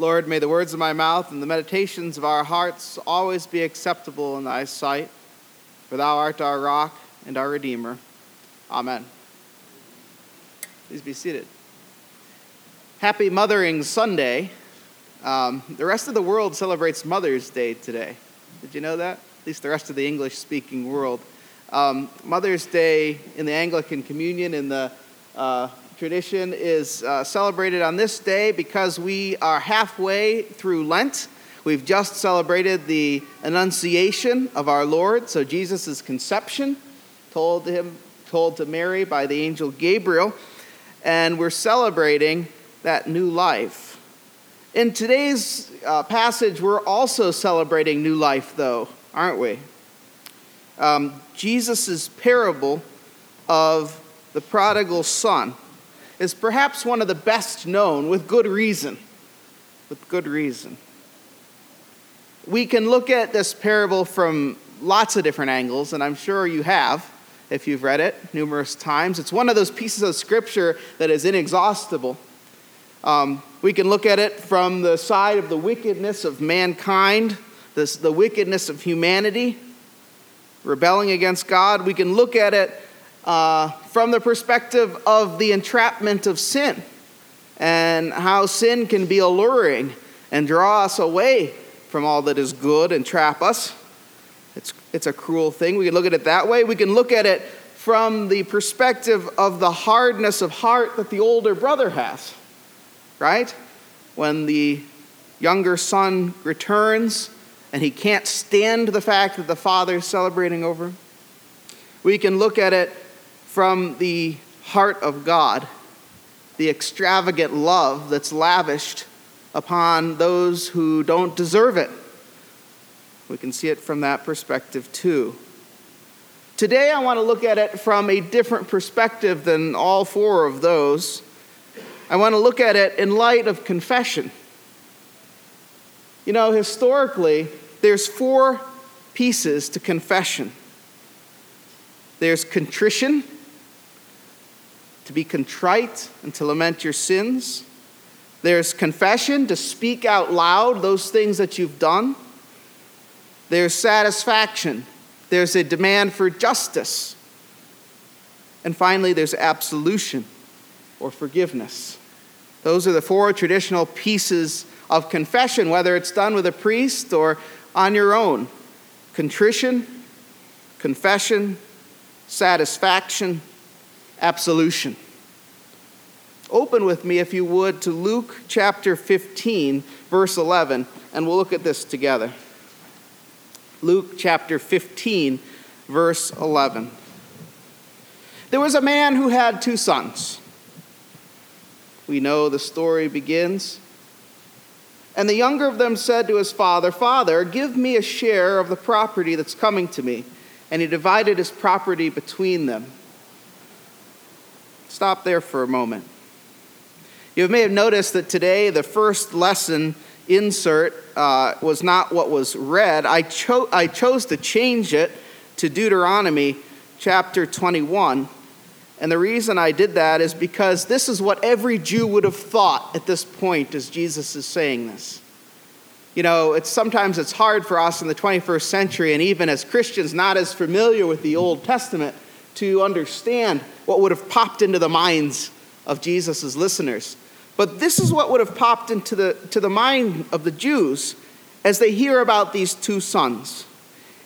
Lord, may the words of my mouth and the meditations of our hearts always be acceptable in thy sight, for thou art our rock and our Redeemer. Amen. Please be seated. Happy Mothering Sunday. Um, the rest of the world celebrates Mother's Day today. Did you know that? At least the rest of the English speaking world. Um, Mother's Day in the Anglican Communion, in the uh, tradition is uh, celebrated on this day because we are halfway through Lent. We've just celebrated the Annunciation of our Lord, so Jesus' conception, told to him, told to Mary by the angel Gabriel, and we're celebrating that new life. In today's uh, passage, we're also celebrating new life, though, aren't we? Um, Jesus' parable of the prodigal son is perhaps one of the best known with good reason. With good reason. We can look at this parable from lots of different angles, and I'm sure you have if you've read it numerous times. It's one of those pieces of scripture that is inexhaustible. Um, we can look at it from the side of the wickedness of mankind, this, the wickedness of humanity, rebelling against God. We can look at it uh, from the perspective of the entrapment of sin and how sin can be alluring and draw us away from all that is good and trap us. It's, it's a cruel thing. We can look at it that way. We can look at it from the perspective of the hardness of heart that the older brother has, right? When the younger son returns and he can't stand the fact that the father is celebrating over him. We can look at it from the heart of God, the extravagant love that's lavished upon those who don't deserve it. We can see it from that perspective too. Today, I want to look at it from a different perspective than all four of those. I want to look at it in light of confession. You know, historically, there's four pieces to confession there's contrition, to be contrite and to lament your sins. There's confession, to speak out loud those things that you've done. There's satisfaction. There's a demand for justice. And finally, there's absolution or forgiveness. Those are the four traditional pieces of confession, whether it's done with a priest or on your own contrition, confession, satisfaction, absolution. Open with me, if you would, to Luke chapter 15, verse 11, and we'll look at this together. Luke chapter 15, verse 11. There was a man who had two sons. We know the story begins. And the younger of them said to his father, Father, give me a share of the property that's coming to me. And he divided his property between them. Stop there for a moment. You may have noticed that today the first lesson insert uh, was not what was read. I, cho- I chose to change it to Deuteronomy chapter 21. And the reason I did that is because this is what every Jew would have thought at this point as Jesus is saying this. You know, it's sometimes it's hard for us in the 21st century and even as Christians not as familiar with the Old Testament to understand what would have popped into the minds of Jesus' listeners. But this is what would have popped into the, to the mind of the Jews as they hear about these two sons.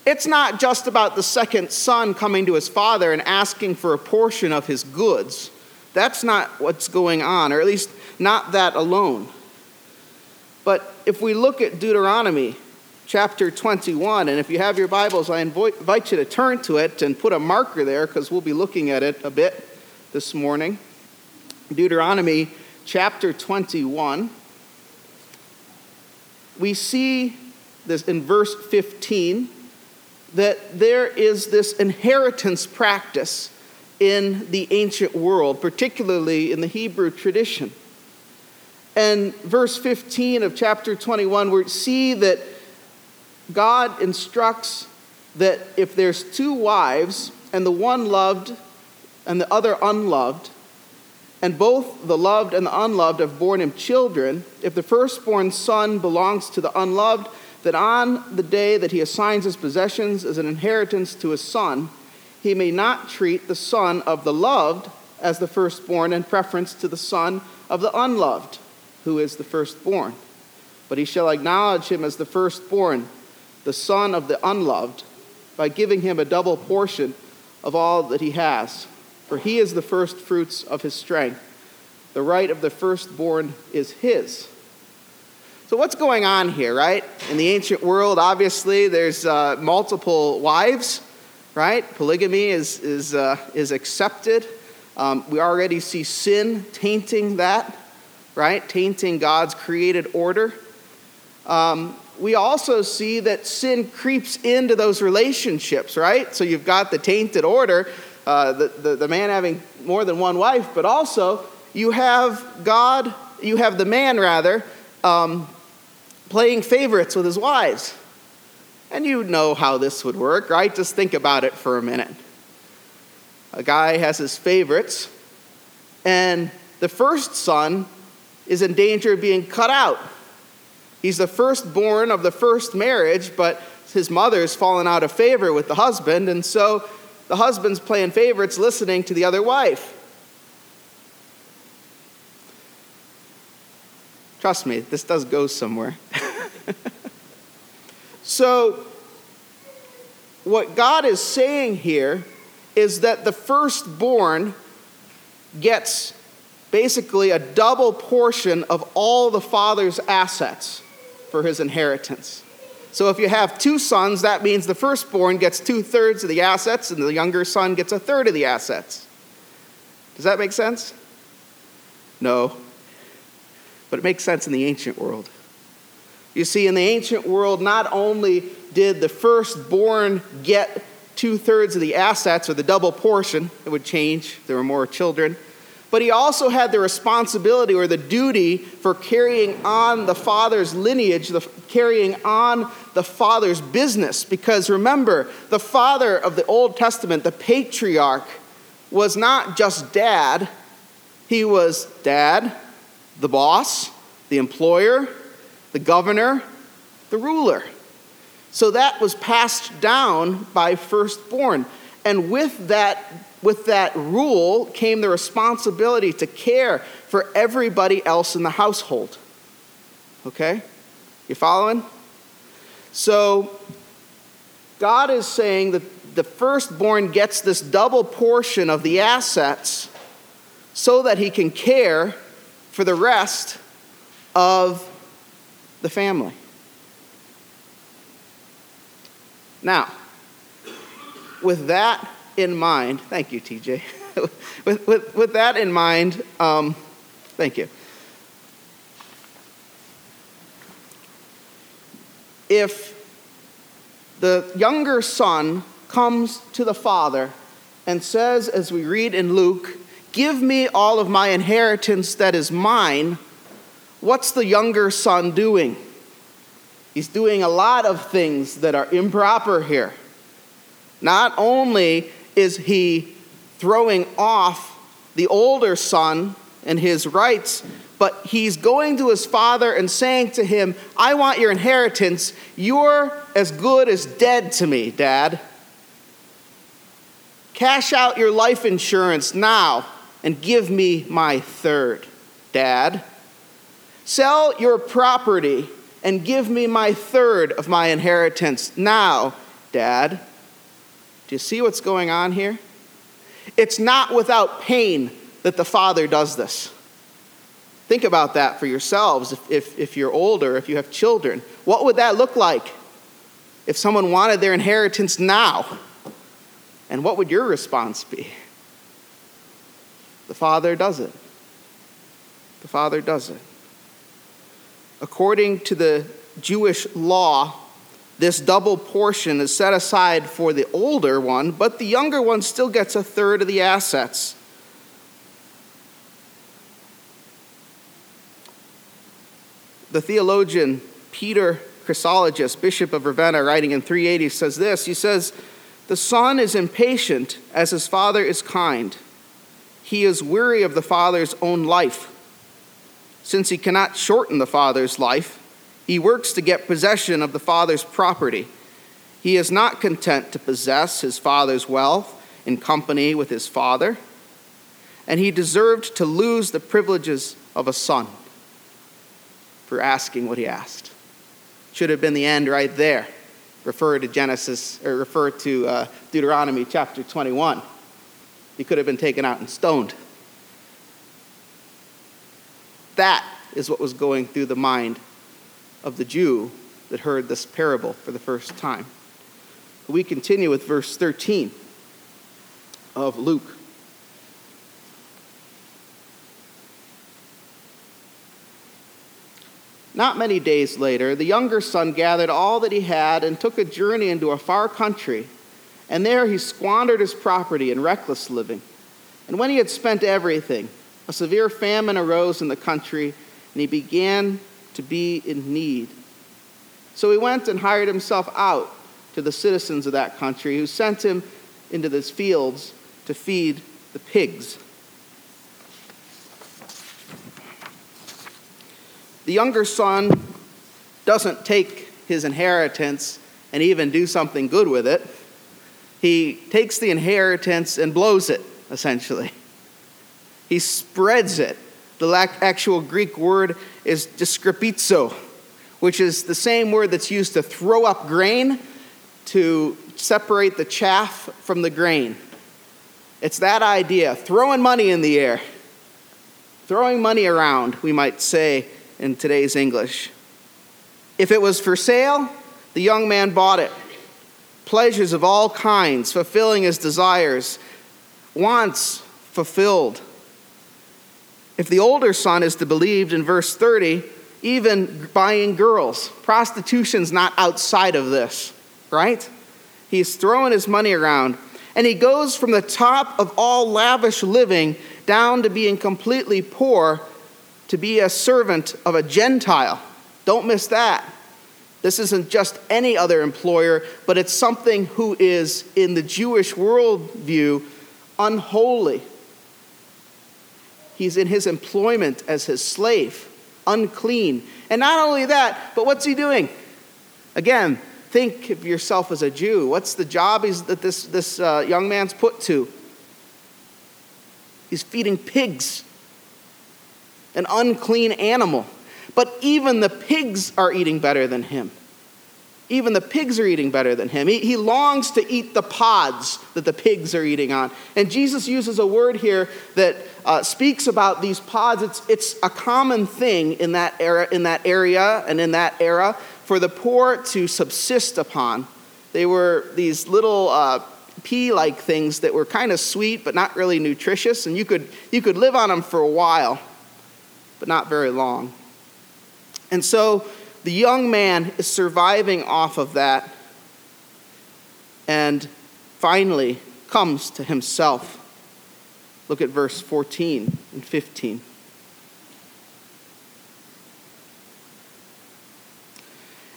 It's not just about the second son coming to his father and asking for a portion of his goods. That's not what's going on, or at least not that alone. But if we look at Deuteronomy chapter 21, and if you have your Bibles, I invite you to turn to it and put a marker there because we'll be looking at it a bit this morning. Deuteronomy chapter 21, we see this in verse 15 that there is this inheritance practice in the ancient world, particularly in the Hebrew tradition. And verse 15 of chapter 21, we see that God instructs that if there's two wives and the one loved and the other unloved, and both the loved and the unloved have borne him children, if the firstborn son belongs to the unloved, that on the day that he assigns his possessions as an inheritance to his son, he may not treat the son of the loved as the firstborn in preference to the son of the unloved, who is the firstborn. But he shall acknowledge him as the firstborn, the son of the unloved, by giving him a double portion of all that he has for he is the first fruits of his strength. The right of the firstborn is his. So, what's going on here, right? In the ancient world, obviously, there's uh, multiple wives, right? Polygamy is, is, uh, is accepted. Um, we already see sin tainting that, right? Tainting God's created order. Um, we also see that sin creeps into those relationships, right? So you've got the tainted order, uh, the, the, the man having more than one wife, but also you have God, you have the man rather, um, playing favorites with his wives. And you know how this would work, right? Just think about it for a minute. A guy has his favorites, and the first son is in danger of being cut out. He's the firstborn of the first marriage, but his mother's fallen out of favor with the husband, and so the husband's playing favorites, listening to the other wife. Trust me, this does go somewhere. so, what God is saying here is that the firstborn gets basically a double portion of all the father's assets for his inheritance. So if you have two sons, that means the firstborn gets two thirds of the assets and the younger son gets a third of the assets. Does that make sense? No. But it makes sense in the ancient world. You see, in the ancient world, not only did the firstborn get two thirds of the assets or the double portion, it would change if there were more children but he also had the responsibility or the duty for carrying on the father's lineage, the, carrying on the father's business. Because remember, the father of the Old Testament, the patriarch, was not just dad, he was dad, the boss, the employer, the governor, the ruler. So that was passed down by firstborn. And with that with that rule came the responsibility to care for everybody else in the household. Okay? You following? So, God is saying that the firstborn gets this double portion of the assets so that he can care for the rest of the family. Now, with that in mind, thank you, TJ. with, with, with that in mind, um, thank you. If the younger son comes to the father and says, as we read in Luke, Give me all of my inheritance that is mine, what's the younger son doing? He's doing a lot of things that are improper here. Not only is he throwing off the older son and his rights, but he's going to his father and saying to him, I want your inheritance. You're as good as dead to me, Dad. Cash out your life insurance now and give me my third, Dad. Sell your property and give me my third of my inheritance now, Dad. Do you see what's going on here? It's not without pain that the Father does this. Think about that for yourselves if, if, if, you're older, if you have children. What would that look like if someone wanted their inheritance now? And what would your response be? The Father does it. The Father does it. According to the Jewish law, this double portion is set aside for the older one, but the younger one still gets a third of the assets. The theologian Peter Chrysologus, Bishop of Ravenna, writing in 380, says this He says, The son is impatient as his father is kind. he is weary of the father's own life. Since he cannot shorten the father's life, he works to get possession of the father's property. He is not content to possess his father's wealth in company with his father, and he deserved to lose the privileges of a son for asking what he asked. Should have been the end right there. Refer to Genesis, or refer to uh, Deuteronomy chapter 21. He could have been taken out and stoned. That is what was going through the mind of the Jew that heard this parable for the first time. We continue with verse 13 of Luke. Not many days later, the younger son gathered all that he had and took a journey into a far country and there he squandered his property in reckless living. And when he had spent everything, a severe famine arose in the country, and he began to be in need. So he went and hired himself out to the citizens of that country, who sent him into the fields to feed the pigs. The younger son doesn't take his inheritance and even do something good with it he takes the inheritance and blows it, essentially. He spreads it. The actual Greek word is diaskorpizo, which is the same word that's used to throw up grain to separate the chaff from the grain. It's that idea, throwing money in the air, throwing money around, we might say in today's English. If it was for sale, the young man bought it pleasures of all kinds, fulfilling his desires, wants fulfilled. If the older son is to be believed in verse 30, even buying girls, prostitution's not outside of this, right? He's throwing his money around. And he goes from the top of all lavish living down to being completely poor to be a servant of a Gentile. Don't miss that. This isn't just any other employer, but it's something who is, in the Jewish worldview, unholy. He's in his employment as his slave, unclean. And not only that, but what's he doing? Again, think of yourself as a Jew. What's the job that this, this uh, young man's put to? He's feeding pigs, an unclean animal. But even the pigs are eating better than him. Even the pigs are eating better than him. He, he, longs to eat the pods that the pigs are eating on. And Jesus uses a word here that uh, speaks about these pods. It's, it's a common thing in that, era, in that area and in that era for the poor to subsist upon. They were these little uh, pea like things that were kind of sweet but not really nutritious, and you could, you could live on them for a while, but not very long. And so the young man is surviving off of that and finally comes to himself. Look at verse 14 and 15.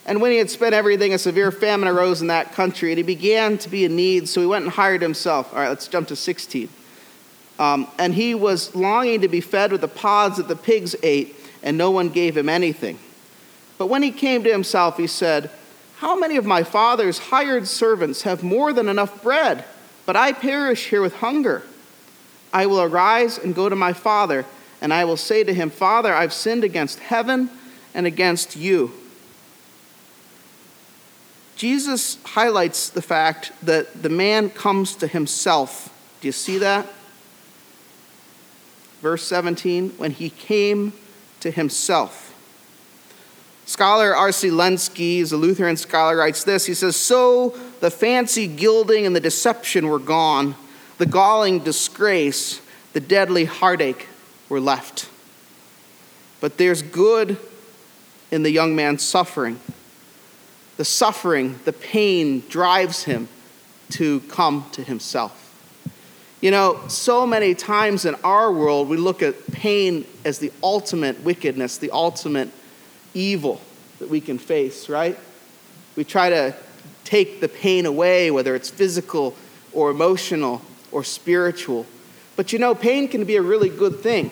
And when he had spent everything, a severe famine arose in that country, and he began to be in need, so he went and hired himself. All right, let's jump to 16. Um, and he was longing to be fed with the pods that the pigs ate, and no one gave him anything. But when he came to himself, he said, How many of my father's hired servants have more than enough bread, but I perish here with hunger? I will arise and go to my father, and I will say to him, Father, I've sinned against heaven and against you. Jesus highlights the fact that the man comes to himself. Do you see that? Verse 17, when he came to himself. Scholar R.C. Lenski, is a Lutheran scholar, writes this. He says, So the fancy gilding and the deception were gone, the galling disgrace, the deadly heartache were left. But there's good in the young man's suffering. The suffering, the pain drives him to come to himself. You know, so many times in our world, we look at pain as the ultimate wickedness, the ultimate evil that we can face, right? We try to take the pain away, whether it's physical or emotional or spiritual. But you know, pain can be a really good thing.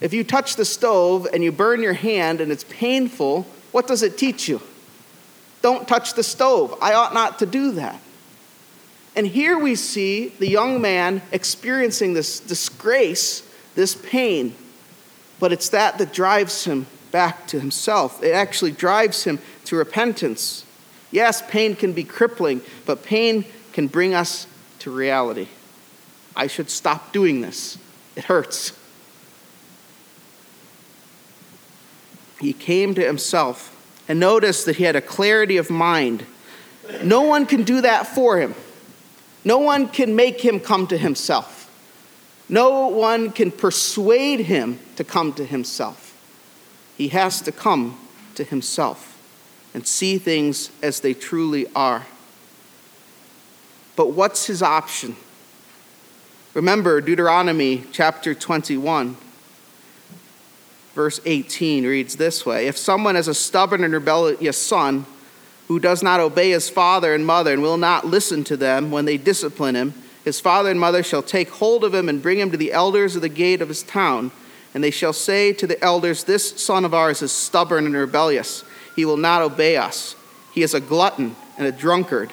If you touch the stove and you burn your hand and it's painful, what does it teach you? Don't touch the stove. I ought not to do that. And here we see the young man experiencing this disgrace, this pain. But it's that that drives him back to himself. It actually drives him to repentance. Yes, pain can be crippling, but pain can bring us to reality. I should stop doing this. It hurts. He came to himself and noticed that he had a clarity of mind. No one can do that for him. No one can make him come to himself. No one can persuade him to come to himself. He has to come to himself and see things as they truly are. But what's his option? Remember Deuteronomy chapter 21 verse 18 reads this way If someone has a stubborn and rebellious son who does not obey his father and mother and will not listen to them when they discipline him, his father and mother shall take hold of him and bring him to the elders of the gate of his town. And they shall say to the elders, This son of ours is stubborn and rebellious. He will not obey us. He is a glutton and a drunkard.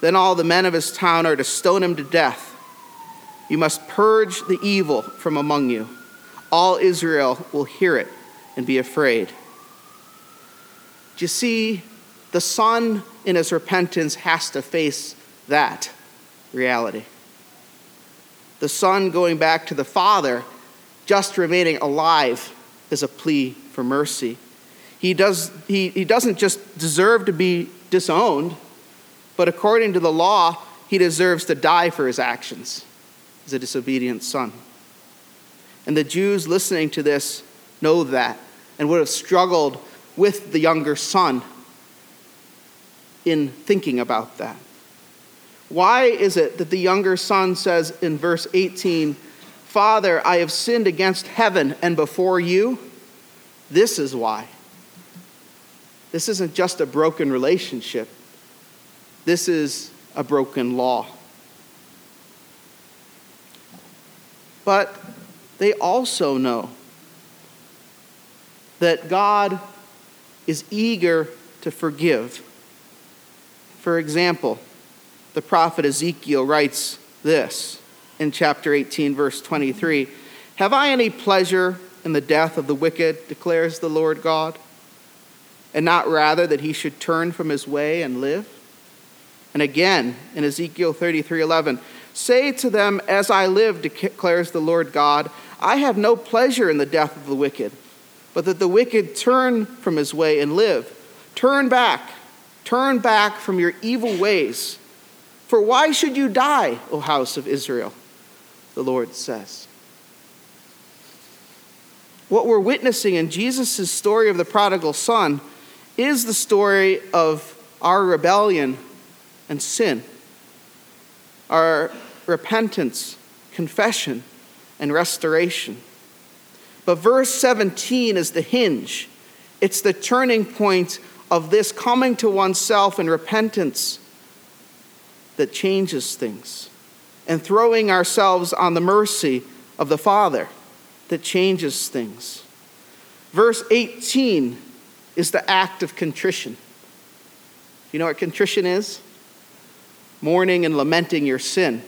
Then all the men of his town are to stone him to death. You must purge the evil from among you all Israel will hear it and be afraid. Do you see? The son in his repentance has to face that reality. The son going back to the father, just remaining alive, is a plea for mercy. He, does, he, he doesn't just deserve to be disowned, but according to the law, he deserves to die for his actions as a disobedient son. And the Jews listening to this know that and would have struggled with the younger son in thinking about that. Why is it that the younger son says in verse 18, Father, I have sinned against heaven and before you? This is why. This isn't just a broken relationship, this is a broken law. But they also know that God is eager to forgive. For example, the prophet Ezekiel writes this in chapter 18, verse 23 Have I any pleasure in the death of the wicked, declares the Lord God, and not rather that he should turn from his way and live? And again, in Ezekiel 33 11, Say to them, As I live, declares the Lord God, I have no pleasure in the death of the wicked, but that the wicked turn from his way and live. Turn back, turn back from your evil ways. For why should you die, O house of Israel? The Lord says. What we're witnessing in Jesus' story of the prodigal son is the story of our rebellion and sin, our repentance, confession, and restoration. But verse 17 is the hinge, it's the turning point of this coming to oneself and repentance that changes things, and throwing ourselves on the mercy of the Father that changes things. Verse 18 is the act of contrition. You know what contrition is? Mourning and lamenting your sin.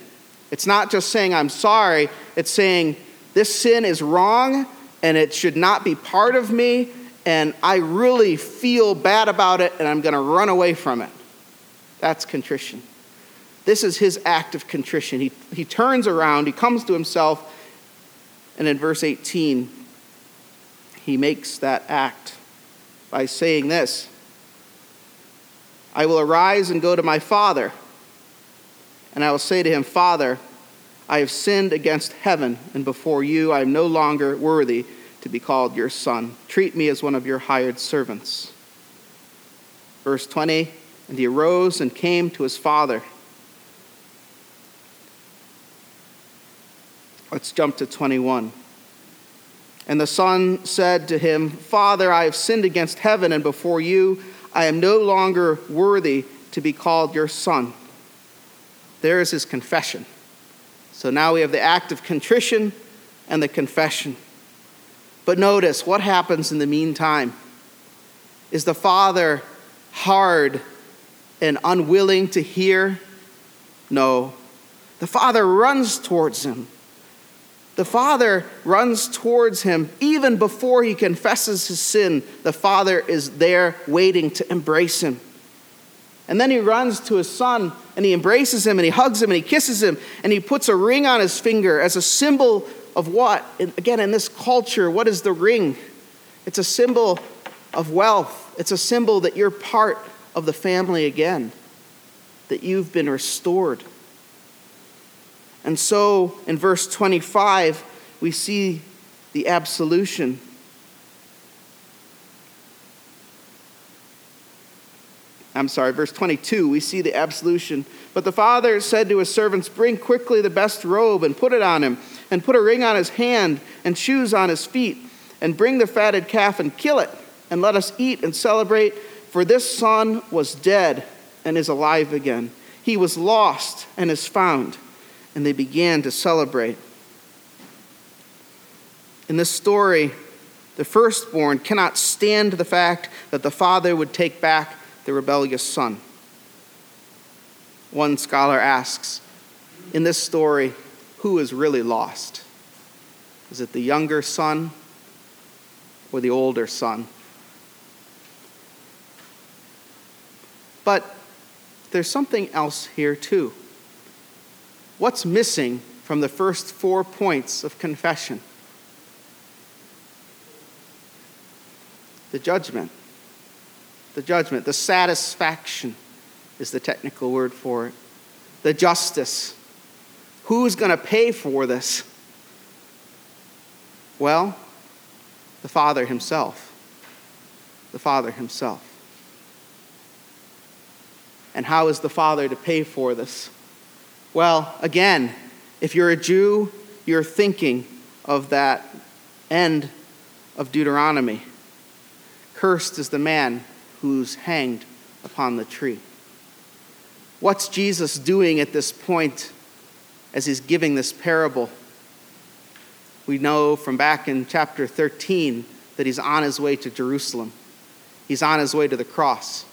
It's not just saying, I'm sorry, it's saying, this sin is wrong and it should not be part of me, and I really feel bad about it and I'm going to run away from it. That's contrition. This is his act of contrition. He, he turns around, he comes to himself, and in verse 18, he makes that act by saying this I will arise and go to my father and I will say to him, Father, I have sinned against heaven, and before you I am no longer worthy to be called your son. Treat me as one of your hired servants. Verse 20 And he arose and came to his father. Let's jump to 21. And the son said to him, Father, I have sinned against heaven and before you. I am no longer worthy to be called your son. There is his confession. So now we have the act of contrition and the confession. But notice what happens in the meantime. Is the father hard and unwilling to hear? No. The father runs towards him. The father runs towards him even before he confesses his sin. The father is there waiting to embrace him. And then he runs to his son and he embraces him and he hugs him and he kisses him and he puts a ring on his finger as a symbol of what? Again, in this culture, what is the ring? It's a symbol of wealth, it's a symbol that you're part of the family again, that you've been restored. And so in verse 25, we see the absolution I'm sorry, verse 22, we see the absolution. But the father said to his servants, Bring quickly the best robe and put it on him, and put a ring on his hand and shoes on his feet, and bring the fatted calf and kill it, and let us eat and celebrate. For this son was dead and is alive again. He was lost and is found. And they began to celebrate. In this story, the firstborn cannot stand the fact that the father would take back the rebellious son. One scholar asks In this story, who is really lost? Is it the younger son or the older son? But there's something else here, too. What's missing from the first four points of confession? The judgment the judgment. The satisfaction is the technical word for it. The justice. Who's going to pay for this? Well, the Father Himself. The Father Himself. And how is the Father to pay for this? Well, again, if you're a Jew, you're thinking of that end of Deuteronomy. Cursed is the man who's hanged upon the tree. What's Jesus doing at this point as he's giving this parable? We know from back in chapter 13 that he's on his way to Jerusalem. He's on his way to the cross,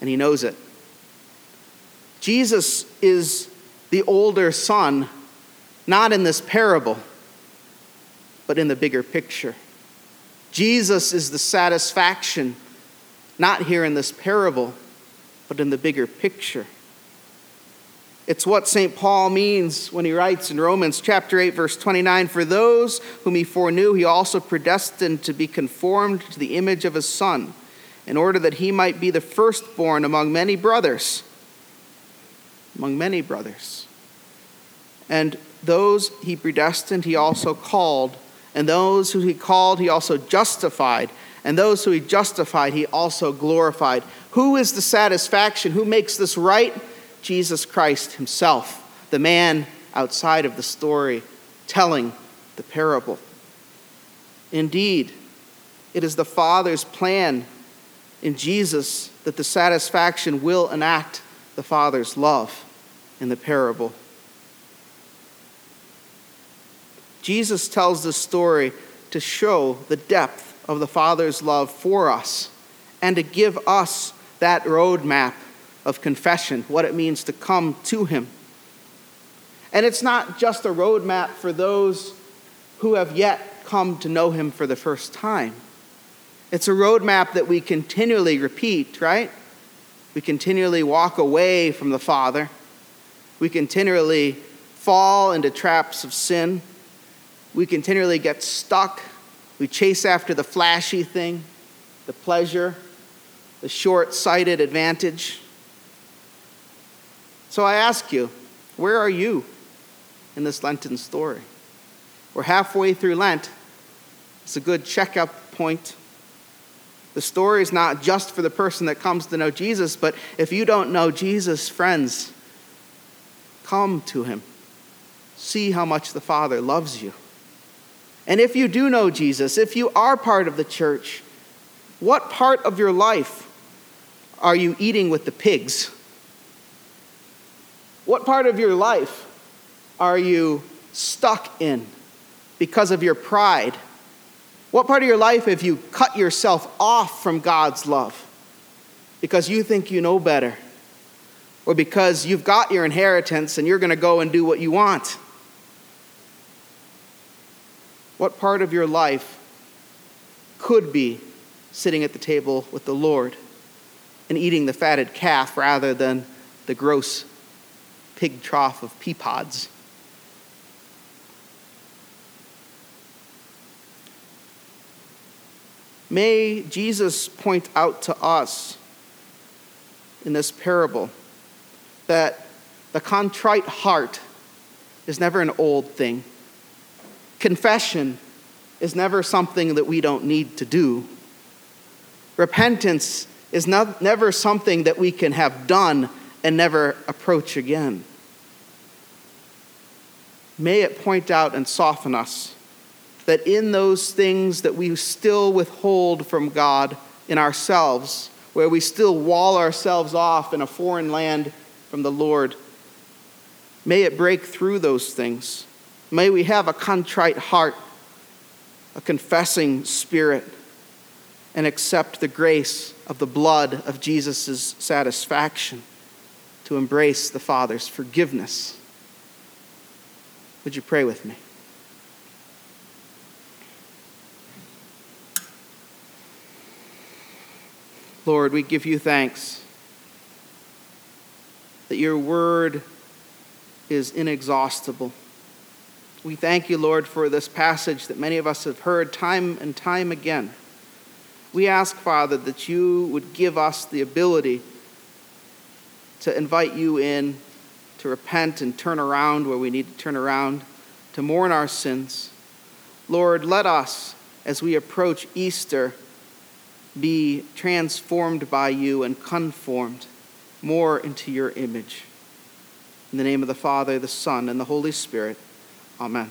and he knows it. Jesus is the older son, not in this parable, but in the bigger picture. Jesus is the satisfaction not here in this parable, but in the bigger picture. It's what St. Paul means when he writes in Romans chapter 8 verse 29 for those whom he foreknew he also predestined to be conformed to the image of his son in order that he might be the firstborn among many brothers among many brothers and those he predestined he also called and those who he called he also justified and those who he justified, he also glorified. Who is the satisfaction? Who makes this right? Jesus Christ himself, the man outside of the story telling the parable. Indeed, it is the Father's plan in Jesus that the satisfaction will enact the Father's love in the parable. Jesus tells this story to show the depth of the Father's love for us and to give us that roadmap of confession, what it means to come to Him. And it's not just a roadmap for those who have yet come to know Him for the first time. It's a roadmap that we continually repeat, right? We continually walk away from the Father. We continually fall into traps of sin. We continually get stuck we chase after the flashy thing, the pleasure, the short sighted advantage. So I ask you, where are you in this Lenten story? We're halfway through Lent. It's a good checkup point. The story is not just for the person that comes to know Jesus, but if you don't know Jesus, friends, come to him. See how much the Father loves you. And if you do know Jesus, if you are part of the church, what part of your life are you eating with the pigs? What part of your life are you stuck in because of your pride? What part of your life have you cut yourself off from God's love because you think you know better? Or because you've got your inheritance and you're going to go and do what you want? What part of your life could be sitting at the table with the Lord and eating the fatted calf rather than the gross pig trough of pea pods? May Jesus point out to us in this parable that the contrite heart is never an old thing. Confession is never something that we don't need to do. Repentance is not, never something that we can have done and never approach again. May it point out and soften us that in those things that we still withhold from God in ourselves, where we still wall ourselves off in a foreign land from the Lord, may it break through those things. May we have a contrite heart, a confessing spirit, and accept the grace of the blood of Jesus' satisfaction to embrace the Father's forgiveness. Would you pray with me? Lord, we give you thanks that your word is inexhaustible. We thank you, Lord, for this passage that many of us have heard time and time again. We ask, Father, that you would give us the ability to invite you in, to repent and turn around where we need to turn around, to mourn our sins. Lord, let us, as we approach Easter, be transformed by you and conformed more into your image. In the name of the Father, the Son, and the Holy Spirit, amen.